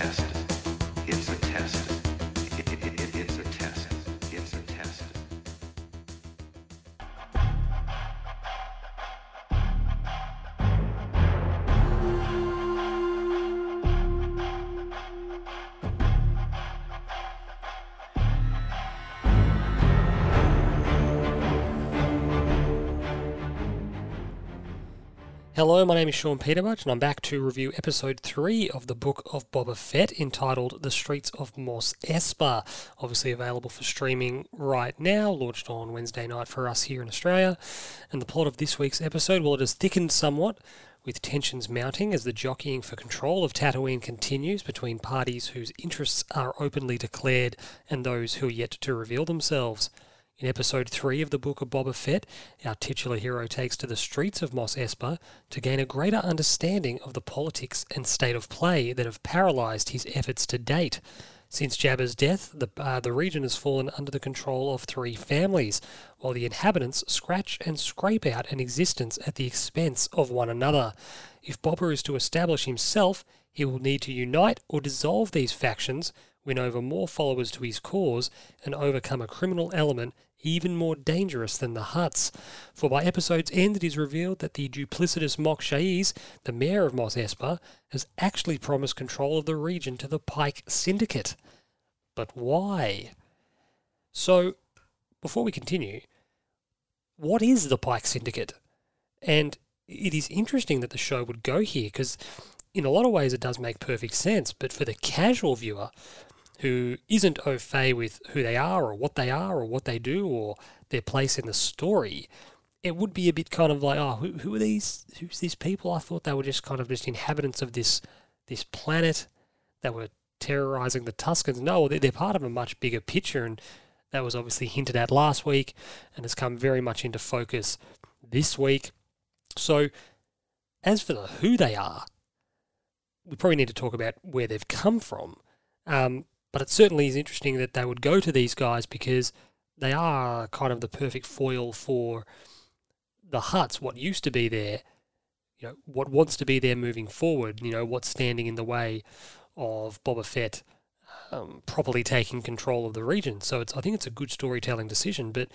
test. Hello, my name is Sean Peterbudge, and I'm back to review episode 3 of the book of Boba Fett entitled The Streets of Mos Espa. Obviously available for streaming right now, launched on Wednesday night for us here in Australia. And the plot of this week's episode, well, it has thickened somewhat, with tensions mounting as the jockeying for control of Tatooine continues between parties whose interests are openly declared and those who are yet to reveal themselves. In episode 3 of the Book of Boba Fett, our titular hero takes to the streets of Mos Espa to gain a greater understanding of the politics and state of play that have paralysed his efforts to date. Since Jabba's death, the, uh, the region has fallen under the control of three families, while the inhabitants scratch and scrape out an existence at the expense of one another. If Boba is to establish himself, he will need to unite or dissolve these factions, win over more followers to his cause, and overcome a criminal element even more dangerous than the Hutts. For by episode's end, it is revealed that the duplicitous Mok Shaiz, the mayor of Mos Espa, has actually promised control of the region to the Pike Syndicate. But why? So, before we continue, what is the Pike Syndicate? And it is interesting that the show would go here because, in a lot of ways, it does make perfect sense. But for the casual viewer, who isn't au fait with who they are or what they are or what they do or their place in the story, it would be a bit kind of like, oh, who, who are these? Who's these people? I thought they were just kind of just inhabitants of this this planet that were terrorizing the Tuskens. No, they're, they're part of a much bigger picture, and that was obviously hinted at last week and has come very much into focus this week. So, as for the who they are, we probably need to talk about where they've come from. Um, but it certainly is interesting that they would go to these guys because they are kind of the perfect foil for the Hutts, what used to be there, you know, what wants to be there moving forward, you know, what's standing in the way of Boba Fett um, properly taking control of the region. So it's, I think it's a good storytelling decision, but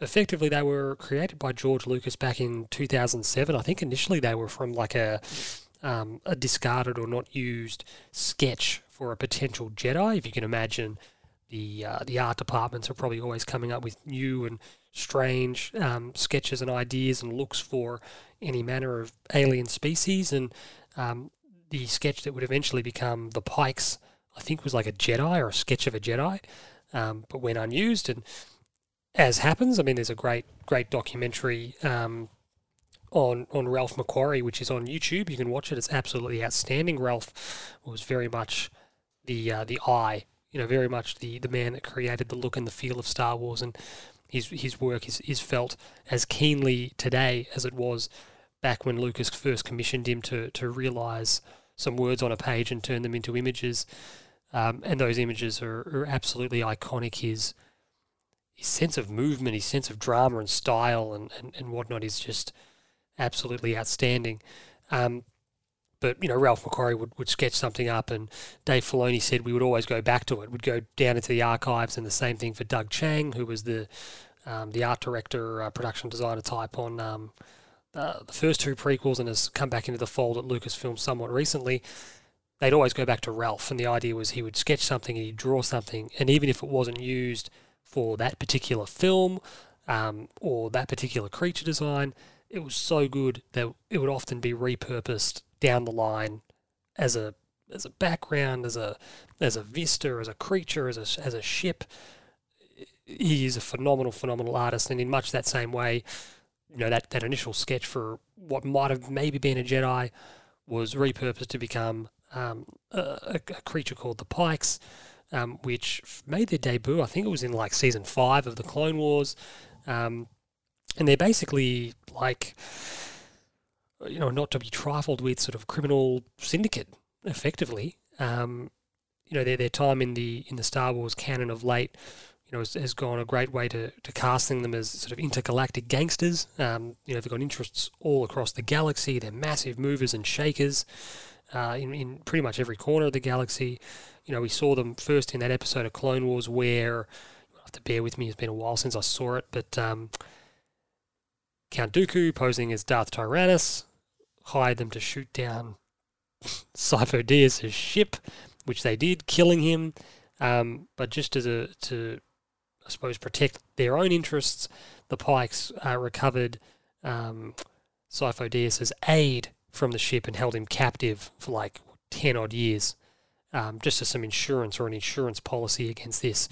effectively they were created by George Lucas back in 2007. I think initially they were from like a, um, a discarded or not used sketch for a potential Jedi. If you can imagine, the uh, the art departments are probably always coming up with new and strange um, sketches and ideas and looks for any manner of alien species. And um, the sketch that would eventually become the Pikes, I think, was like a Jedi or a sketch of a Jedi, um, but went unused. And as happens, I mean, there's a great great documentary. Um, on, on Ralph McQuarrie, which is on YouTube. You can watch it. It's absolutely outstanding. Ralph was very much the uh, the eye, you know, very much the, the man that created the look and the feel of Star Wars, and his his work is, is felt as keenly today as it was back when Lucas first commissioned him to to realize some words on a page and turn them into images, um, and those images are, are absolutely iconic. His his sense of movement, his sense of drama and style and, and, and whatnot is just absolutely outstanding. Um, but you know, Ralph McQuarrie would, would sketch something up, and Dave Filoni said we would always go back to it. We'd go down into the archives, and the same thing for Doug Chiang, who was the um, the art director, uh, production designer type on um, uh, the first two prequels, and has come back into the fold at Lucasfilm somewhat recently. They'd always go back to Ralph, and the idea was he would sketch something, and he'd draw something, and even if it wasn't used for that particular film um, or that particular creature design, it was so good that it would often be repurposed down the line as a as a background, as a as a vista, as a creature, as a as a ship. He is a phenomenal, phenomenal artist, and in much that same way, you know that that initial sketch for what might have maybe been a Jedi was repurposed to become um, a, a creature called the Pikes, um, which made their debut. I think it was in like season five of the Clone Wars, um, and they're basically like you know, not to be trifled with, sort of criminal syndicate, effectively. Um, you know, their their time in the in the Star Wars canon of late, you know, has, has gone a great way to, to casting them as sort of intergalactic gangsters. Um, you know, they've got interests all across the galaxy. They're massive movers and shakers. uh, in, in pretty much every corner of the galaxy. You know, we saw them first in that episode of Clone Wars where, you have to bear with me, it's been a while since I saw it, but um, Count Dooku posing as Darth Tyrannus hired them to shoot down Dyas' ship, which they did, killing him. Um, but just as a to, I suppose, protect their own interests, the Pikes uh, recovered um, Dyas' aide from the ship and held him captive for like ten odd years, um, just as some insurance or an insurance policy against this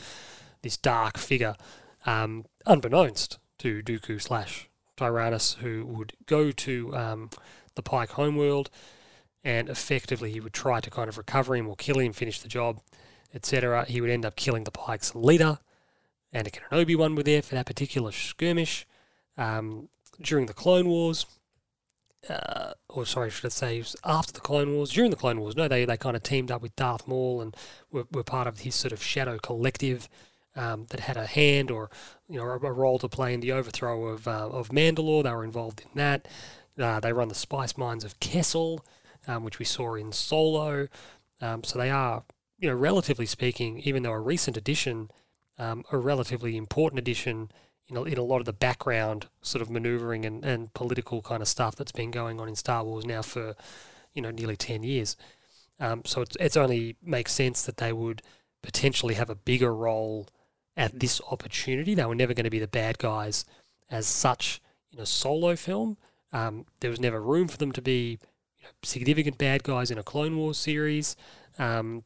this dark figure, um, unbeknownst to Dooku slash Tyrannus, who would go to um, the Pike homeworld, and effectively he would try to kind of recover him or kill him, finish the job, etc. He would end up killing the Pike's leader. Anakin and Obi Wan were there for that particular skirmish um, during the Clone Wars. Uh, or sorry, should I say, after the Clone Wars, during the Clone Wars, no, they, they kind of teamed up with Darth Maul and were, were part of his sort of shadow collective um, that had a hand or you know a, a, role to play in the overthrow of uh, of Mandalore. They were involved in that. Uh, they run the spice mines of Kessel, um, which we saw in Solo. Um, so they are, you know, relatively speaking, even though a recent addition, um, a relatively important addition in a, in a lot of the background sort of maneuvering and, and political kind of stuff that's been going on in Star Wars now for, you know, nearly 10 years. Um, so it's, it's only makes sense that they would potentially have a bigger role at this opportunity. They were never going to be the bad guys as such in a solo film. Um, there was never room for them to be you know, significant bad guys in a Clone Wars series. Um,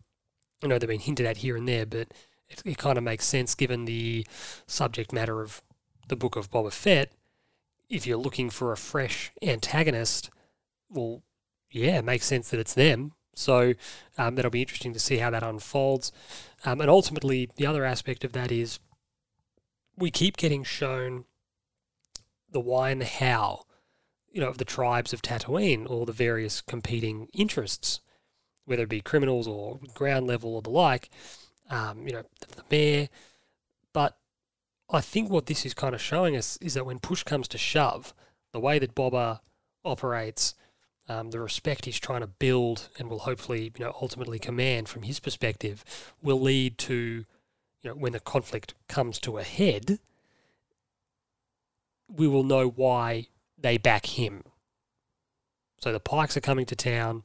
I know they've been hinted at here and there, but it, it kind of makes sense given the subject matter of the book of Boba Fett. If you're looking for a fresh antagonist, well, yeah, it makes sense that it's them. So um, that'll be interesting to see how that unfolds. Um, and ultimately, the other aspect of that is we keep getting shown the why and the how, you know, of the tribes of Tatooine or the various competing interests, whether it be criminals or ground level or the like. Um, you know, the, the mayor. But I think what this is kind of showing us is that when push comes to shove, the way that Boba operates um, the respect he's trying to build and will hopefully, you know, ultimately command from his perspective will lead to, you know, when the conflict comes to a head, we will know why they back him. So the Pikes are coming to town.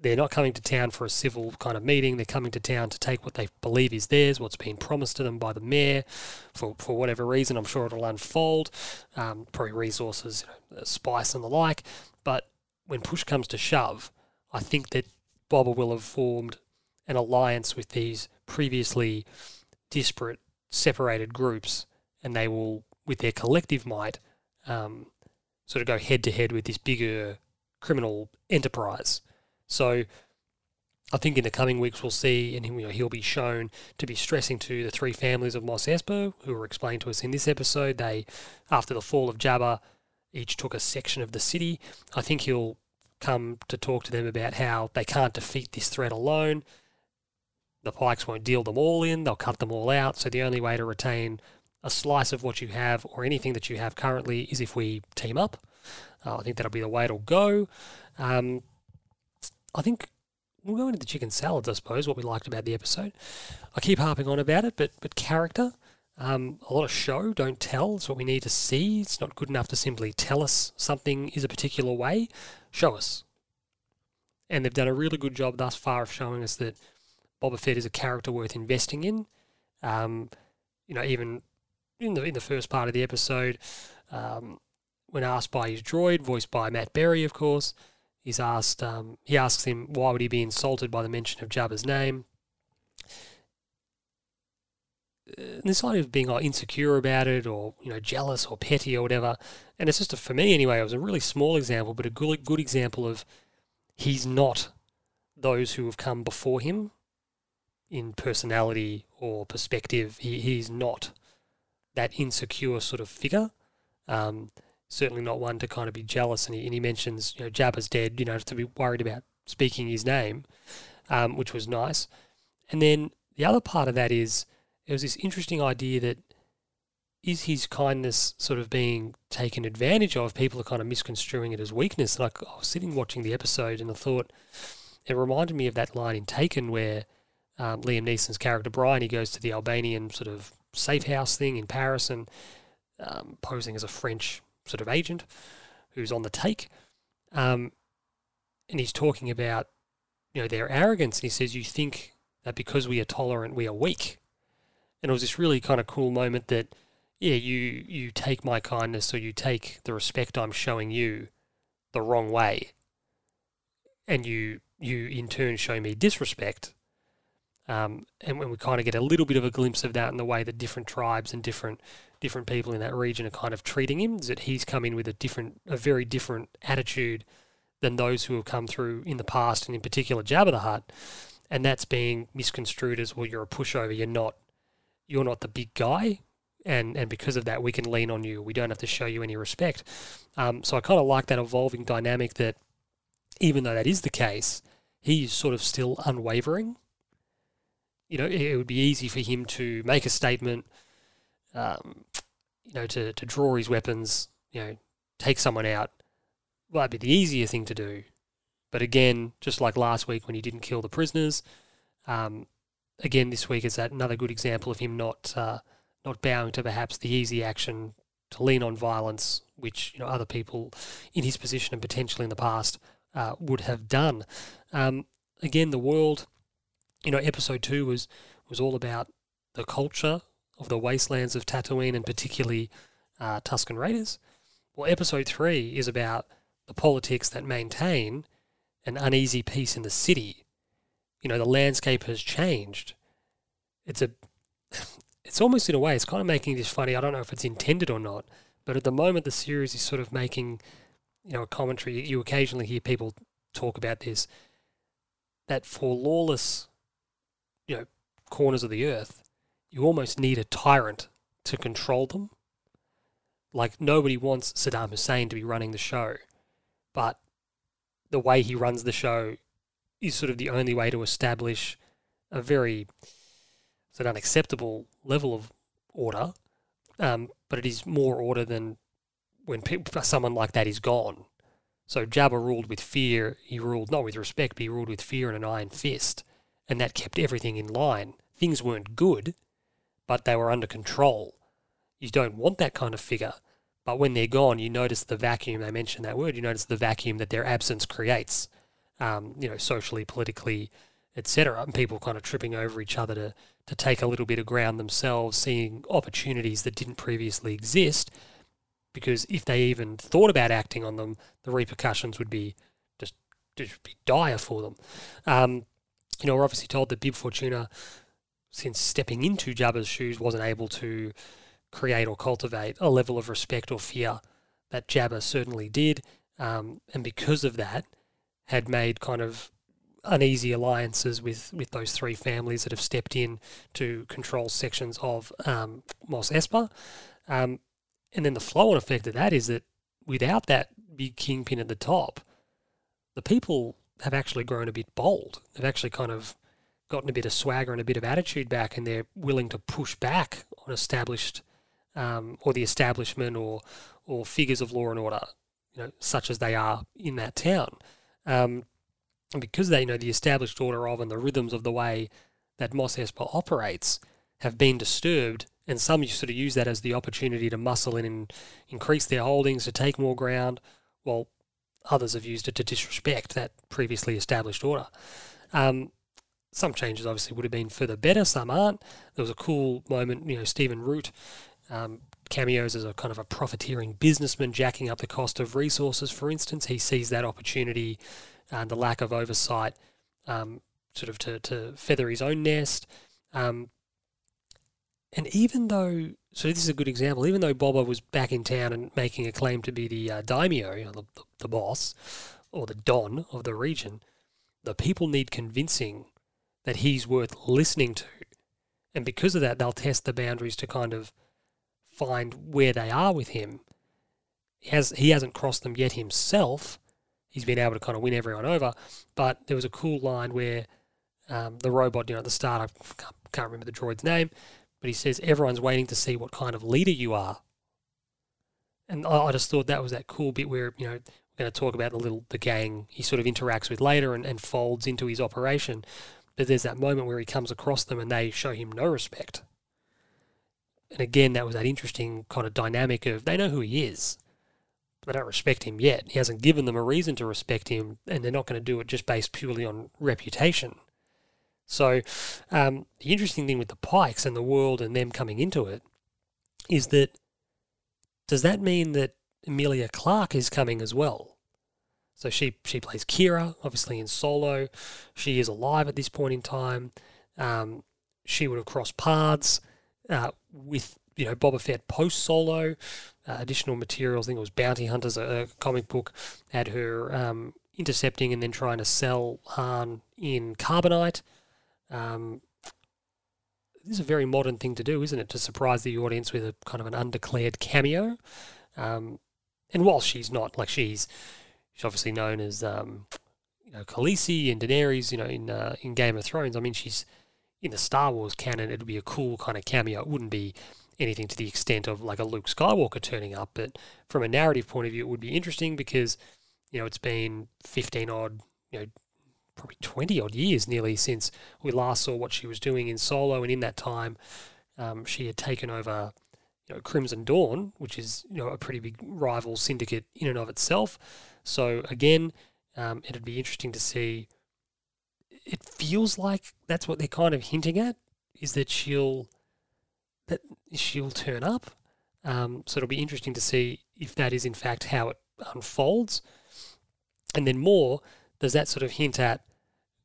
They're not coming to town for a civil kind of meeting. They're coming to town to take what they believe is theirs, what's been promised to them by the mayor, for, for whatever reason. I'm sure it'll unfold, um, probably resources, you know, spice and the like. But when push comes to shove, I think that Boba will have formed an alliance with these previously disparate, separated groups, and they will, with their collective might, um, sort of go head to head with this bigger criminal enterprise. So I think in the coming weeks we'll see, and he'll be shown to be stressing to the three families of Mos Espa, who were explained to us in this episode. They, after the fall of Jabba, each took a section of the city. I think he'll come to talk to them about how they can't defeat this threat alone. The Pikes won't deal them all in, they'll cut them all out. So the only way to retain a slice of what you have or anything that you have currently is if we team up. Uh, I think that'll be the way it'll go. Um, I think we'll go into the chicken salads, I suppose, what we liked about the episode. I keep harping on about it, but but character. Um, a lot of show, don't tell. It's what we need to see. It's not good enough to simply tell us something is a particular way. Show us. And they've done a really good job thus far of showing us that Boba Fett is a character worth investing in. Um, you know, even in the in the first part of the episode, um, when asked by his droid, voiced by Matt Berry, of course, he's asked. Um, he asks him why would he be insulted by the mention of Jabba's name, this idea of being like insecure about it or you know jealous or petty or whatever and it's just a, for me anyway it was a really small example but a good, good example of he's not those who have come before him in personality or perspective he, he's not that insecure sort of figure um, certainly not one to kind of be jealous and he, and he mentions you know Jabba's dead you know to be worried about speaking his name um, which was nice and then the other part of that is it was this interesting idea that is his kindness sort of being taken advantage of? People are kind of misconstruing it as weakness. And I, I was sitting watching the episode and I thought it reminded me of that line in Taken where um, Liam Neeson's character Brian he goes to the Albanian sort of safe house thing in Paris and um, posing as a French sort of agent who's on the take, um, and he's talking about you know their arrogance, and he says you think that because we are tolerant we are weak, and it was this really kind of cool moment that yeah you you take my kindness or you take the respect I'm showing you the wrong way, and you you in turn show me disrespect um, and when we kind of get a little bit of a glimpse of that in the way that different tribes and different different people in that region are kind of treating him, is that he's come in with a different, a very different attitude than those who have come through in the past, and in particular Jabba the Hutt, and that's being misconstrued as well. You're a pushover. You're not. You're not the big guy, and and because of that, we can lean on you. We don't have to show you any respect. Um, so I kind of like that evolving dynamic that, even though that is the case, he's sort of still unwavering you know, it would be easy for him to make a statement, um, you know, to, to draw his weapons, you know, take someone out. Well, that'd be the easier thing to do. But again, just like last week when he didn't kill the prisoners, um, again this week is that another good example of him not uh, not bowing to perhaps the easy action to lean on violence, which you know other people in his position and potentially in the past uh, would have done. Um, again, the world you know, episode two was was all about the culture of the wastelands of Tatooine and particularly uh, Tusken Raiders. Well, episode three is about the politics that maintain an uneasy peace in the city. You know, the landscape has changed. It's a, it's almost in a way, it's kind of making this funny. I don't know if it's intended or not, but at the moment, the series is sort of making, you know, a commentary. You occasionally hear people talk about this. That for lawless corners of the earth, you almost need a tyrant to control them. Like nobody wants Saddam Hussein to be running the show, but the way he runs the show is sort of the only way to establish a very an unacceptable level of order. Um, but it is more order than when people, someone like that is gone. So Jabba ruled with fear. He ruled not with respect, but he ruled with fear and an iron fist and that kept everything in line. Things weren't good, but they were under control. You don't want that kind of figure, but when they're gone, you notice the vacuum. They mentioned that word. You notice the vacuum that their absence creates. Um, you know, socially, politically, etc. And people kind of tripping over each other to to take a little bit of ground themselves, seeing opportunities that didn't previously exist. Because if they even thought about acting on them, the repercussions would be just, just be dire for them. Um, you know, we're obviously told that Bib Fortuna, since stepping into Jabba's shoes, wasn't able to create or cultivate a level of respect or fear that Jabba certainly did. Um, and because of that, had made kind of uneasy alliances with, with those three families that have stepped in to control sections of um, Mos Espa. Um, and then the flow on effect of that is that without that big kingpin at the top, the people have actually grown a bit bold. They've actually kind of gotten a bit of swagger and a bit of attitude back, and they're willing to push back on established um, or the establishment or or figures of law and order, you know, such as they are in that town. Um, and because they know the established order of and the rhythms of the way that Mos Espa operates have been disturbed, and some sort of use that as the opportunity to muscle in and increase their holdings, to take more ground. Well, others have used it to disrespect that previously established order. Um, some changes obviously would have been for the better, some aren't. There was a cool moment, you know, Stephen Root um, cameos as a kind of a profiteering businessman jacking up the cost of resources, for instance. He sees that opportunity and the lack of oversight um, sort of to, to feather his own nest. Um, and even though, so this is a good example, even though Boba was back in town and making a claim to be the uh, daimyo, you know, the, the boss, or the don of the region, the people need convincing that he's worth listening to. And because of that, they'll test the boundaries to kind of find where they are with him. He, has, he hasn't crossed them yet himself. He's been able to kind of win everyone over. But there was a cool line where um, the robot, you know, at the start, I can't, can't remember the droid's name, but he says everyone's waiting to see what kind of leader you are. And I, I just thought that was that cool bit where you know we're going to talk about the little the gang he sort of interacts with later and, and folds into his operation. But there's that moment where he comes across them and they show him no respect. And again, that was that interesting kind of dynamic of they know who he is, but they don't respect him yet. He hasn't given them a reason to respect him, and they're not going to do it just based purely on reputation. So, um, the interesting thing with the Pikes and the world and them coming into it is that does that mean that Emilia Clarke is coming as well? So she she plays Qi'ra, obviously in Solo. She is alive at this point in time. Um, she would have crossed paths uh, with you know Boba Fett post Solo. Uh, additional materials. I think it was Bounty Hunters, a, a comic book, had her um, intercepting and then trying to sell Han in carbonite. Um, this is a very modern thing to do, isn't it? To surprise the audience with a kind of an undeclared cameo. Um, and while she's not like she's, she's obviously known as um, you know Khaleesi and Daenerys, you know in uh, in Game of Thrones. I mean, she's in the Star Wars canon. It would be a cool kind of cameo. It wouldn't be anything to the extent of like a Luke Skywalker turning up, but from a narrative point of view, it would be interesting because you know it's been fifteen odd, you know, probably twenty odd years nearly since we last saw what she was doing in Solo, and in that time, um, she had taken over. You know, Crimson Dawn, which is you know a pretty big rival syndicate in and of itself. So again, um, it'd be interesting to see. It feels like that's what they're kind of hinting at is that she'll that she'll turn up. Um, so it'll be interesting to see if that is in fact how it unfolds. And then more, does that sort of hint at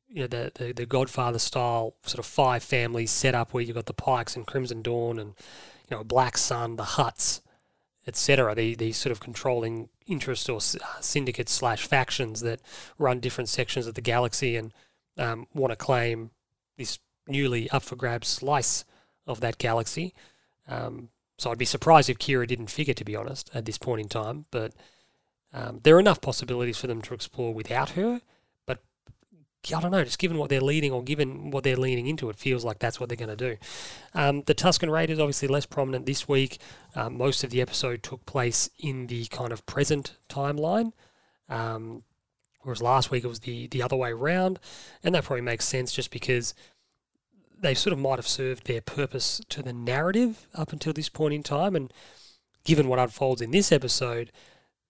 you know the, the, the Godfather style sort of five families set up where you've got the Pikes and Crimson Dawn and you know Black Sun, the Hutts, etc. The these sort of controlling interest or uh, syndicates slash factions that run different sections of the galaxy and um, want to claim this newly up for grabs slice of that galaxy. Um, so I'd be surprised if Qi'ra didn't figure, to be honest, at this point in time. But um, there are enough possibilities for them to explore without her. But I don't know, just given what they're leading or given what they're leaning into, it feels like that's what they're going to do. Um, the Tusken Raiders, obviously less prominent this week. Um, most of the episode took place in the kind of present timeline. Um, whereas last week it was the, the other way around. And that probably makes sense just because they sort of might have served their purpose to the narrative up until this point in time. And given what unfolds in this episode,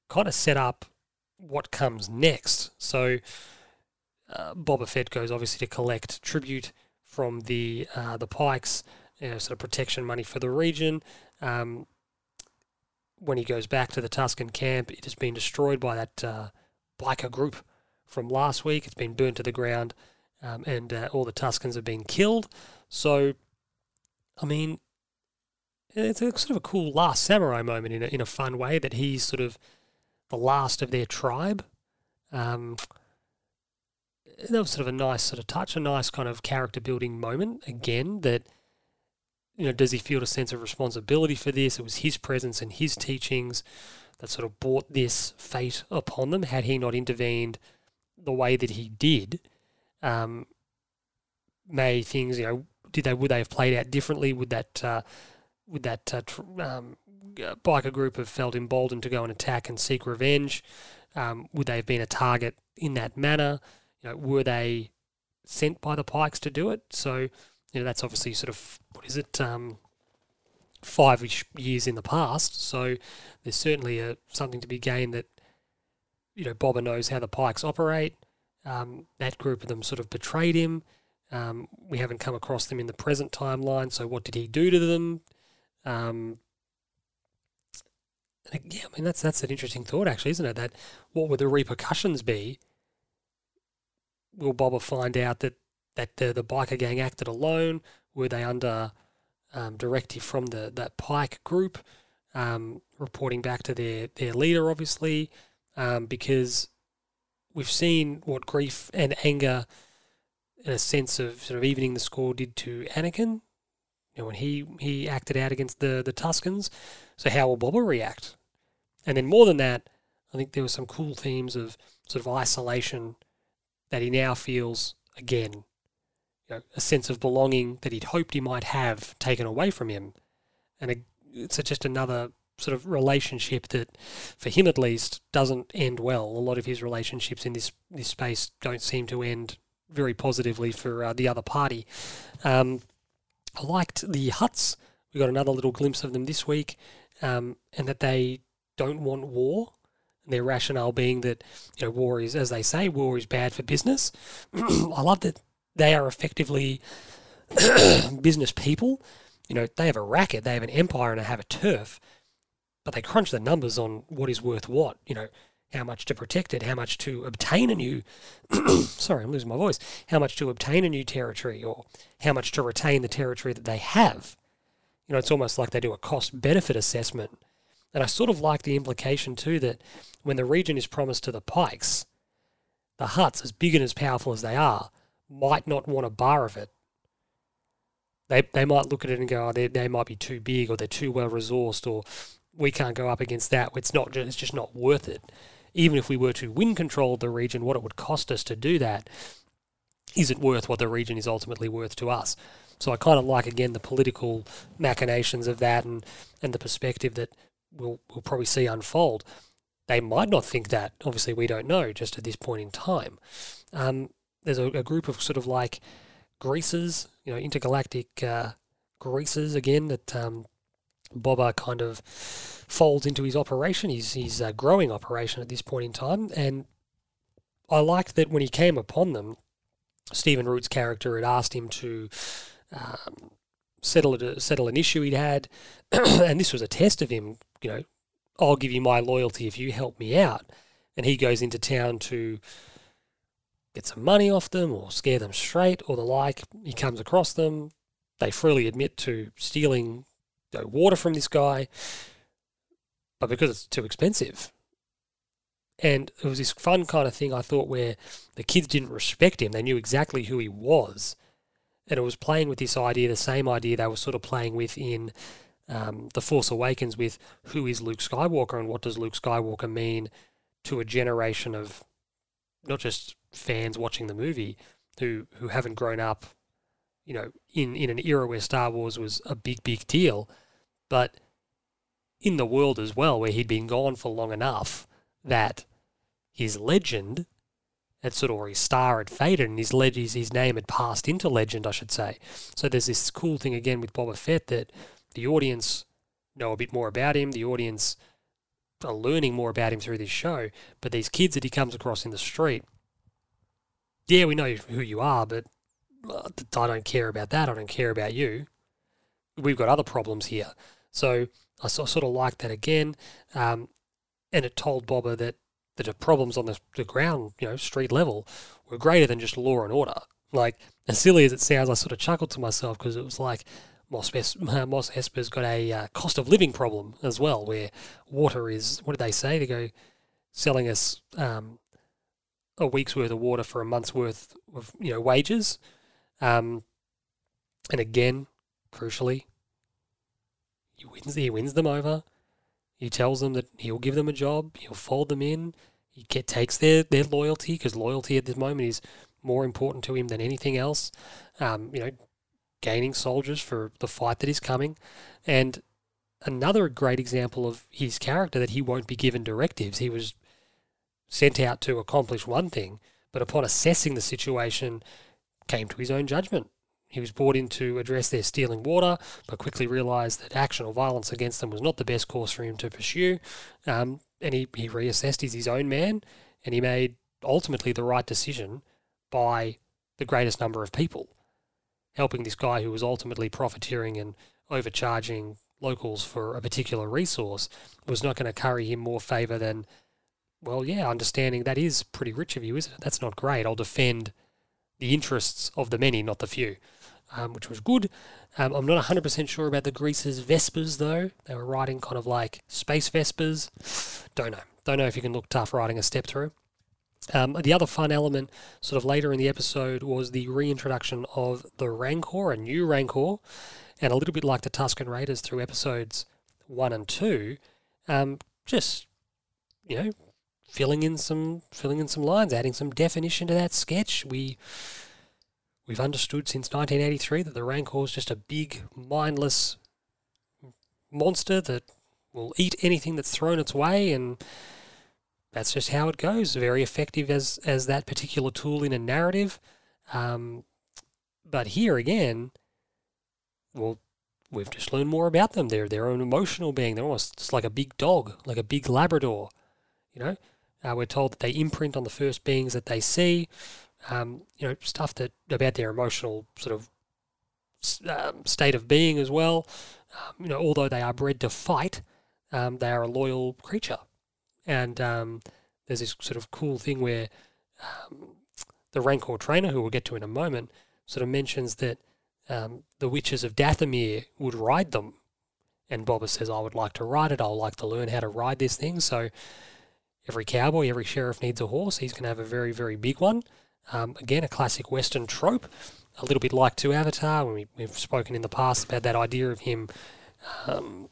kind of set up what comes next. So uh, Boba Fett goes obviously to collect tribute from the uh, the Pikes, you know, sort of protection money for the region. Um, when he goes back to the Tusken camp, it has been destroyed by that uh, biker group from last week. It's been burnt to the ground um, and uh, all the Tuskens have been killed. So, I mean, it's a sort of a cool last samurai moment in a, in a fun way that he's sort of the last of their tribe. Um, that was sort of a nice sort of touch, a nice kind of character building moment. Again, that you know, does he feel a sense of responsibility for this? It was his presence and his teachings that sort of brought this fate upon them. Had he not intervened the way that he did, um, may things you know did they would they have played out differently? Would that uh, would that uh, tr- um, biker group have felt emboldened to go and attack and seek revenge? Um, would they have been a target in that manner? You know, were they sent by the Pikes to do it? So you know that's obviously sort of what is it um, five years in the past. So there's certainly a, something to be gained that you know Boba knows how the Pikes operate. Um, that group of them sort of betrayed him. Um, we haven't come across them in the present timeline. So what did he do to them? Um, yeah, I mean that's that's an interesting thought, actually, isn't it? That what would the repercussions be? Will Boba find out that that the the biker gang acted alone? Were they under um, directive from the that Pike group, um, reporting back to their their leader, obviously, um, because we've seen what grief and anger and a sense of sort of evening the score did to Anakin. Know, when he, he acted out against the, the Tuskens. So how will Boba react? And then more than that, I think there were some cool themes of sort of isolation that he now feels again. you know, a sense of belonging that he'd hoped he might have taken away from him. And a, it's just another sort of relationship that, for him at least, doesn't end well. A lot of his relationships in this this space don't seem to end very positively for uh, the other party. Um, I liked the Hutts. We got another little glimpse of them this week, um, and that they don't want war. Their rationale being that you know war is, as they say, war is bad for business. I love that they are effectively business people. You know, they have a racket, they have an empire, and they have a turf but they crunch the numbers on what is worth what. You know, how much to protect it, how much to obtain a new. sorry, I'm losing my voice. How much to obtain a new territory, or how much to retain the territory that they have. You know, it's almost like they do a cost benefit assessment. And I sort of like the implication too that when the region is promised to the Pikes, the Hutts, as big and as powerful as they are, might not want a bar of it. They, they might look at it and go, oh, they, they might be too big or they're too well resourced or we can't go up against that. It's not. It's just not worth it. Even if we were to win control of the region, what it would cost us to do that isn't worth what the region is ultimately worth to us. So I kind of like again the political machinations of that and and the perspective that we'll we'll probably see unfold. They might not think that. Obviously, we don't know just at this point in time. Um, there's a, a, group of sort of like greases, you know, intergalactic uh, greasers again that um, Boba kind of folds into his operation, his, his uh, growing operation at this point in time. And I liked that when he came upon them, Stephen Root's character had asked him to um, settle settle an issue he'd had, and this was a test of him. You know, I'll give you my loyalty if you help me out. And he goes into town to get some money off them or scare them straight or the like. He comes across them. They freely admit to stealing you water from this guy, but because it's too expensive. And it was this fun kind of thing I thought where the kids didn't respect him. They knew exactly who he was. And it was playing with this idea, the same idea they were sort of playing with in um, The Force Awakens with who is Luke Skywalker and what does Luke Skywalker mean to a generation of not just fans watching the movie who, who haven't grown up you know, in, in an era where Star Wars was a big, big deal, but in the world as well, where he'd been gone for long enough that his legend had sort of, or his star had faded and his, leg- his, his name had passed into legend, I should say. So there's this cool thing again with Boba Fett that the audience know a bit more about him, the audience are learning more about him through this show, but these kids that he comes across in the street, yeah, we know who you are, but I don't care about that. I don't care about you. We've got other problems here. So I sort of like that again. Um, and it told Boba that, that the problems on the, the ground, you know, street level, were greater than just law and order. Like, as silly as it sounds, I sort of chuckled to myself because it was like Mos, Mos Espa's got a uh, cost of living problem as well, where water is, what did they say? They go selling us um, a week's worth of water for a month's worth of, you know, wages. Um, and again, crucially, he wins, he wins them over. He tells them that he'll give them a job, he'll fold them in. He get, takes their, their loyalty because loyalty at this moment is more important to him than anything else. Um, you know, gaining soldiers for the fight that is coming. And another great example of his character that he won't be given directives. He was sent out to accomplish one thing, but upon assessing the situation, came to his own judgment. He was brought in to address their stealing water, but quickly realised that action or violence against them was not the best course for him to pursue. Um, and he, he reassessed he's his own man, and he made ultimately the right decision by the greatest number of people, helping this guy who was ultimately profiteering and overcharging locals for a particular resource was not going to curry him more favour than, well, yeah, understanding that is pretty rich of you, isn't it? That's not great. I'll defend the interests of the many, not the few, um, which was good. Um, I'm not 100% sure about the Greaser's Vespas, though. They were riding kind of like space Vespas. Don't know. Don't know if you can look tough riding a step through. Um, the other fun element, sort of later in the episode, was the reintroduction of the Rancor, a new Rancor, and a little bit like the Tusken Raiders through episodes one and two, um, just you know, filling in some filling in some lines, adding some definition to that sketch. We we've understood since 1983 that the Rancor is just a big, mindless monster that will eat anything that's thrown its way, and that's just how it goes. Very effective as as that particular tool in a narrative. Um, but here again, well, we've just learned more about them. They're their own emotional being. They're almost just like a big dog, like a big Labrador. You know, uh, we're told that they imprint on the first beings that they see. Um, you know, stuff that about their emotional sort of um, state of being as well. Um, you know, although they are bred to fight, um, they are a loyal creature. And um, there's this sort of cool thing where um, the Rancor trainer, who we'll get to in a moment, sort of mentions that the witches of Dathomir would ride them. And Boba says, I would like to ride it. I'd like to learn how to ride this thing. So every cowboy, every sheriff needs a horse. He's going to have a very, very big one. Um, again, a classic Western trope, a little bit like to Avatar. When we, have spoken in the past about that idea of him, um,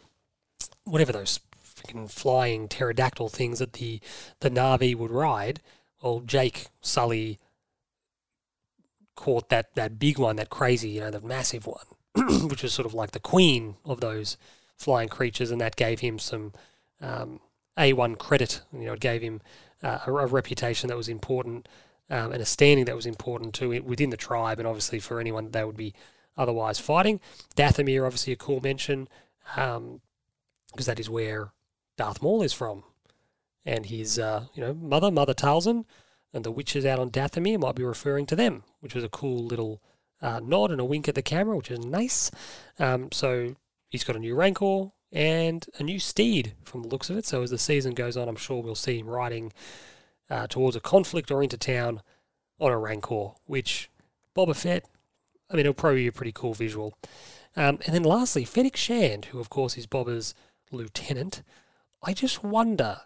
whatever those freaking flying pterodactyl things that the the Na'vi would ride. Well, Jake Sully caught that that big one, that crazy, you know, the massive one, which was sort of like the queen of those flying creatures, and that gave him some um, A1 credit. You know, it gave him uh, a, a, reputation that was important um, and a standing that was important to it within the tribe, and obviously for anyone that they would be otherwise fighting. Dathomir, obviously a cool mention, because um, that is where Darth Maul is from, and his uh, you know mother, Mother Talzin, and the witches out on Dathomir might be referring to them, which was a cool little uh, nod and a wink at the camera, which is nice. Um, so he's got a new Rancor and a new steed from the looks of it. So as the season goes on, I'm sure we'll see him riding uh, towards a conflict or into town on a Rancor, which Boba Fett, I mean, it'll probably be a pretty cool visual. Um, and then lastly, Fennec Shand, who of course is Boba's lieutenant. I just wonder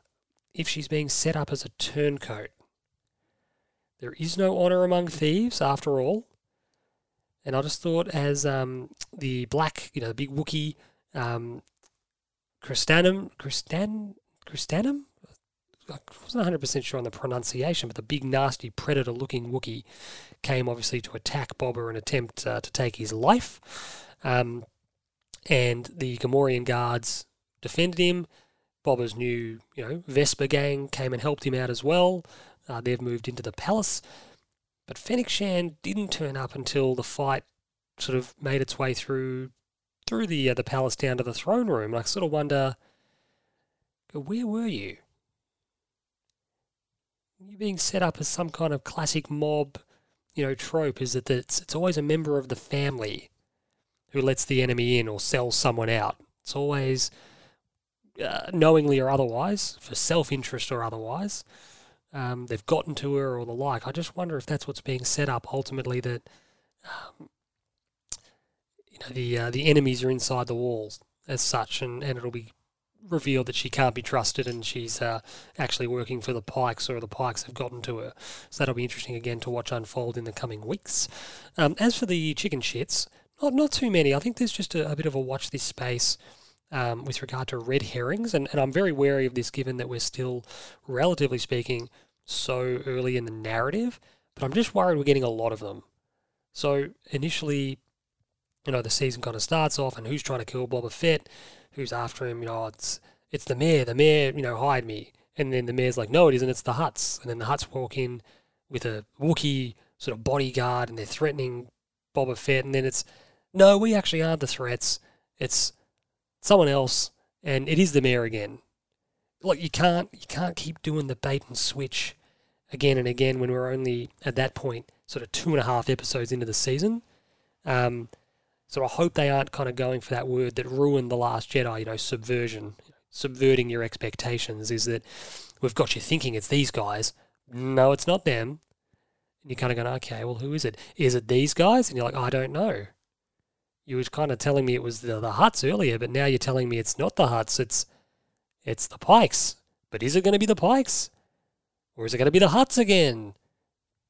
if she's being set up as a turncoat. There is no honour among thieves, after all. And I just thought, as um, the black, you know, the big Wookiee, um, Cristanum, Cristan, Cristanum? I wasn't 100% sure on the pronunciation, but the big, nasty, predator looking Wookiee came obviously to attack Boba and attempt uh, to take his life. Um, and the Gamorrean guards defended him. Boba's new, you know, Vespa gang came and helped him out as well. Uh, they've moved into the palace. But Fennec Shand didn't turn up until the fight sort of made its way through through the uh, the palace down to the throne room. I sort of wonder, where were you? You being set up as some kind of classic mob, you know, trope is that it's it's always a member of the family who lets the enemy in or sells someone out. It's always uh, knowingly or otherwise, for self interest or otherwise, um, they've gotten to her or the like. I just wonder if that's what's being set up ultimately that um, the uh, the enemies are inside the walls as such, and, and it'll be revealed that she can't be trusted and she's uh, actually working for the Pikes or the Pikes have gotten to her. So that'll be interesting again to watch unfold in the coming weeks. Um, as for the chicken shits, not not too many. I think there's just a, a bit of a watch this space um, with regard to red herrings, and, and I'm very wary of this given that we're still, relatively speaking, so early in the narrative. But I'm just worried we're getting a lot of them. So initially, you know, the season kind of starts off, and who's trying to kill Boba Fett? Who's after him? You know, it's it's the mayor. The mayor, you know, hide me. And then the mayor's like, no, it isn't. It's the Hutts. And then the Hutts walk in with a Wookiee sort of bodyguard, and they're threatening Boba Fett. And then it's, no, we actually aren't the threats. It's someone else, and it is the mayor again. Like you can't you can't keep doing the bait and switch again and again when we're only at that point sort of two and a half episodes into the season. Um, so I hope they aren't kind of going for that word that ruined the Last Jedi. You know, subversion, subverting your expectations. Is that we've got you thinking it's these guys? No, it's not them. And you're kind of going, okay, well, who is it? Is it these guys? And you're like, I don't know you were kind of telling me it was the, the Hutts earlier, but now you're telling me it's not the Hutts. it's it's the Pikes. But is it going to be the Pikes? Or is it going to be the Hutts again?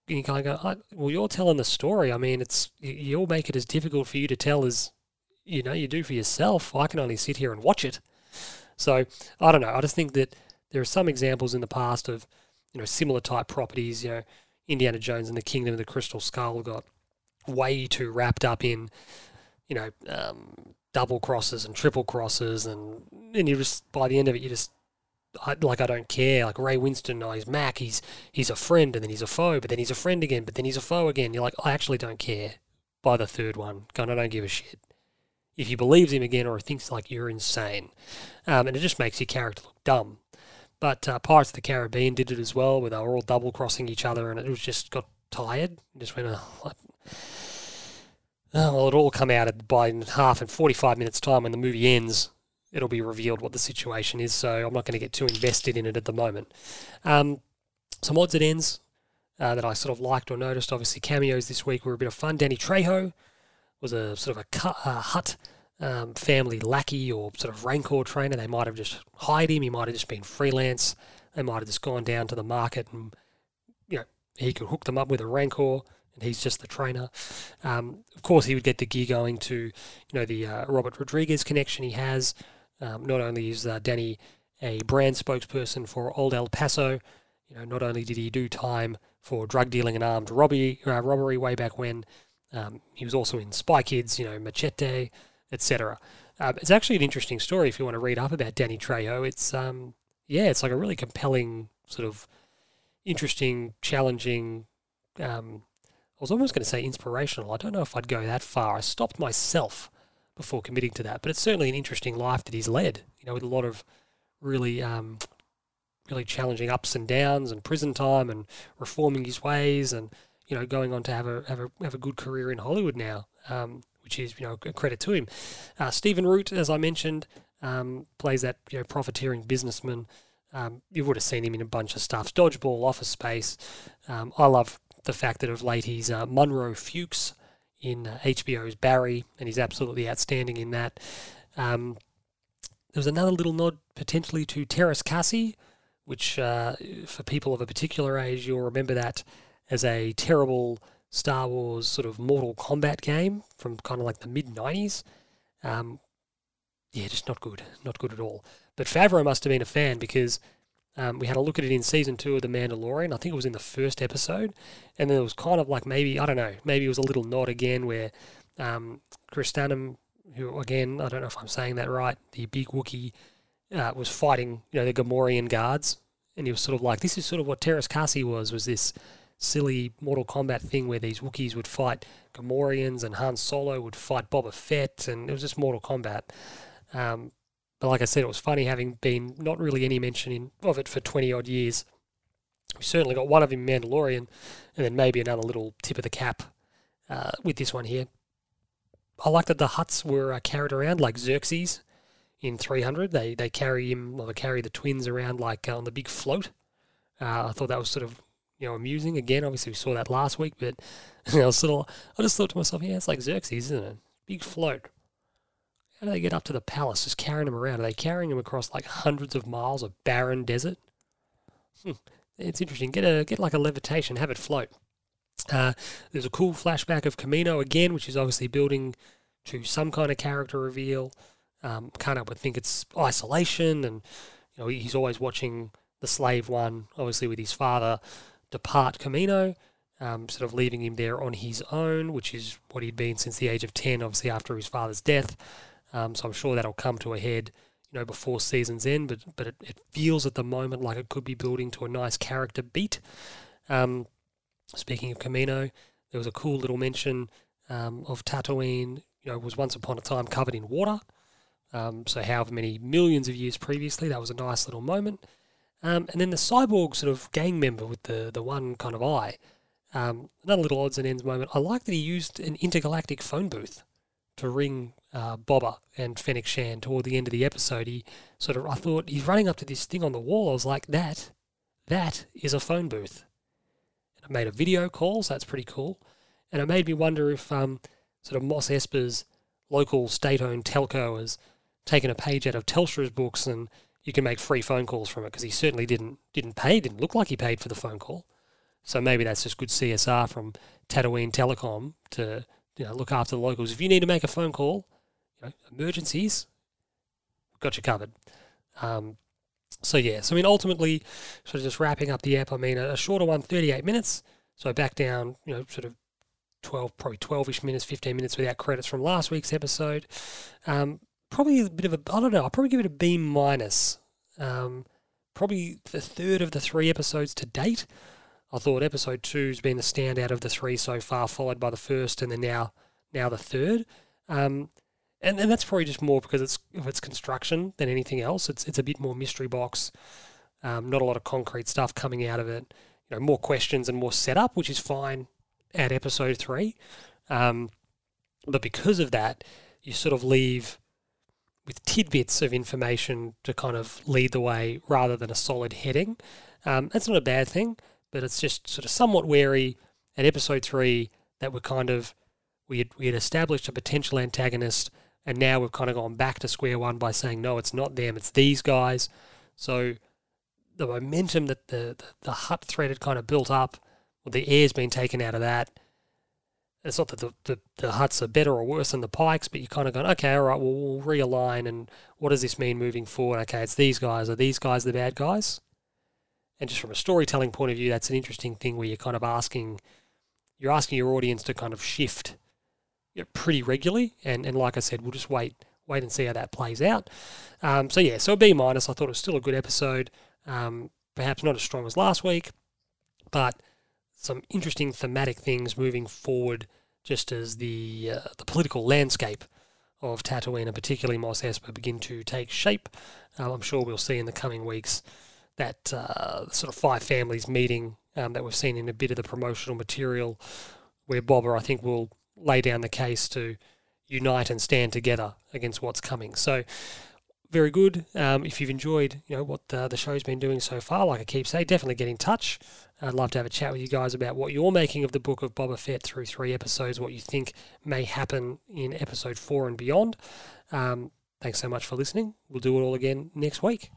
You kind of go, well, you're telling the story. I mean, it's you'll make it as difficult for you to tell as you know you do for yourself. I can only sit here and watch it. So I don't know. I just think that there are some examples in the past of you know similar type properties. You know, Indiana Jones and the Kingdom of the Crystal Skull got way too wrapped up in, you know, um, double crosses and triple crosses, and and you just by the end of it, you just I, like I don't care. Like Ray Winstone, oh, he's Mac, he's he's a friend, and then he's a foe, but then he's a friend again, but then he's a foe again. You're like, I actually don't care. By the third one, going, I don't give a shit. If he believes him again, or thinks like you're insane, um, and it just makes your character look dumb. But uh, Pirates of the Caribbean did it as well, where they were all double crossing each other, and it was just got tired. Just went, oh, oh well, it'll all come out by half and forty-five minutes time when the movie ends it'll be revealed what the situation is. So I'm not going to get too invested in it at the moment. Um, some odds and ends uh, that I sort of liked or noticed. Obviously, cameos this week were a bit of fun. Danny Trejo was a sort of a cut, uh, Hutt um, family lackey or sort of Rancor trainer. They might have just hired him. He might have just been freelance. They might have just gone down to the market and, you know, he could hook them up with a Rancor and he's just the trainer. Um, of course, he would get the gear going to, you know, the uh, Robert Rodriguez connection he has. Um, not only is uh, Danny a brand spokesperson for Old El Paso, you know, not only did he do time for drug dealing and armed robbery, uh, robbery way back when, um, he was also in Spy Kids, you know, Machete, etc. Um, it's actually an interesting story if you want to read up about Danny Trejo. It's um, yeah, it's like a really compelling sort of interesting, challenging. Um, I was almost going to say inspirational. I don't know if I'd go that far. I stopped myself before committing to that. But it's certainly an interesting life that he's led, you know, with a lot of really, um, really challenging ups and downs and prison time and reforming his ways and, you know, going on to have a, have a, have a good career in Hollywood now, um, which is, you know, a credit to him. Uh, Stephen Root, as I mentioned, um, plays that, you know, profiteering businessman. Um, you would have seen him in a bunch of stuff. Dodgeball, Office Space. Um, I love the fact that of late he's uh, Monroe Fuches in uh, HBO's Barry, and he's absolutely outstanding in that. Um, there was another little nod potentially to Teräs Käsi, which uh, for people of a particular age, you'll remember that as a terrible Star Wars sort of Mortal Kombat game from kind of like the mid 90s. Um, yeah, just not good. Not good at all. But Favreau must have been a fan because um, we had a look at it in season two of The Mandalorian. I think it was in the first episode, and then it was kind of like maybe I don't know, maybe it was a little nod again where um, Krrsantan, who again I don't know if I'm saying that right, the big Wookiee, uh, was fighting you know the Gamorrean guards, and he was sort of like this is sort of what Teräs Käsi was was this silly Mortal Kombat thing where these Wookiees would fight Gamorreans and Han Solo would fight Boba Fett, and it was just Mortal Kombat. Um, but like I said, it was funny having been not really any mention in, of it for 20 odd years. We certainly got one of him Mandalorian, and then maybe another little tip of the cap uh, with this one here. I like that the Hutts were uh, carried around like Xerxes in 300. They they carry him, or they carry the twins around like uh, on the big float. Uh, I thought that was sort of you know amusing. Again, obviously we saw that last week, but I was sort of I just thought to myself, yeah, it's like Xerxes, isn't it? Big float. How do they get up to the palace just carrying them around? Are they carrying them across like hundreds of miles of barren desert? Hmm. It's interesting. Get a get like a levitation, have it float. Uh, there's a cool flashback of Kamino again, which is obviously building to some kind of character reveal. Um, can't help but think it's isolation, and you know he's always watching the slave one, obviously with his father, depart Kamino, um, sort of leaving him there on his own, which is what he'd been since the age of ten, obviously after his father's death. Um, so I'm sure that'll come to a head, you know, before season's end. But but it, it feels at the moment like it could be building to a nice character beat. Um, speaking of Kamino, there was a cool little mention um, of Tatooine. You know, was once upon a time covered in water. Um, so however many millions of years previously, that was a nice little moment. Um, and then the cyborg sort of gang member with the the one kind of eye. Um, another little odds and ends moment. I like that he used an intergalactic phone booth to ring uh, Boba and Fennec Shand toward the end of the episode. He sort of, I thought, he's running up to this thing on the wall. I was like, that, that is a phone booth. And I made a video call, so that's pretty cool. And it made me wonder if um, sort of Mos Espa's local state-owned telco has taken a page out of Telstra's books and you can make free phone calls from it because he certainly didn't didn't pay, didn't look like he paid for the phone call. So maybe that's just good CSR from Tatooine Telecom to you know look after the locals. If you need to make a phone call, you know, emergencies, got you covered. Um, so yeah, so I mean, ultimately, sort of just wrapping up the app. I mean, a, a shorter one, 38 minutes. So back down, you know, sort of 12, probably 12-ish minutes, 15 minutes without credits from last week's episode. Um, probably a bit of a, I don't know, I'll probably give it a B minus. Um, probably the third of the three episodes to date. I thought episode two's been the standout of the three so far, followed by the first, and then now now the third. Um, and, and that's probably just more because it's of its construction than anything else. It's it's a bit more mystery box, um, not a lot of concrete stuff coming out of it. You know, more questions and more setup, which is fine at episode three. Um, but because of that, you sort of leave with tidbits of information to kind of lead the way rather than a solid heading. Um, that's not a bad thing, but it's just sort of somewhat wary at episode three that we're kind of we had, we had established a potential antagonist, and now we've kind of gone back to square one by saying no, it's not them, it's these guys. So the momentum that the the, the Hutt thread had kind of built up, well, the air's been taken out of that it's not that the, the, the Hutts are better or worse than the Pykes, but you're kind of going, okay, all right, well, we'll realign. And what does this mean moving forward? Okay, it's these guys. Are these guys the bad guys? And just from a storytelling point of view, that's an interesting thing where you're kind of asking, you're asking your audience to kind of shift you know, pretty regularly. And, and like I said, we'll just wait, wait and see how that plays out. Um, so yeah, so B minus. I thought it was still a good episode. Um, perhaps not as strong as last week, but some interesting thematic things moving forward, just as the uh, the political landscape of Tatooine and particularly Mos Espa begin to take shape. Um, I'm sure we'll see in the coming weeks that uh, sort of five families meeting um, that we've seen in a bit of the promotional material, where Boba I think will lay down the case to unite and stand together against what's coming. So very good. Um, if you've enjoyed, you know, what the, the show's been doing so far, like I keep saying, definitely get in touch. I'd love to have a chat with you guys about what you're making of the book of Boba Fett through three episodes, what you think may happen in episode four and beyond. Um, thanks so much for listening. We'll do it all again next week.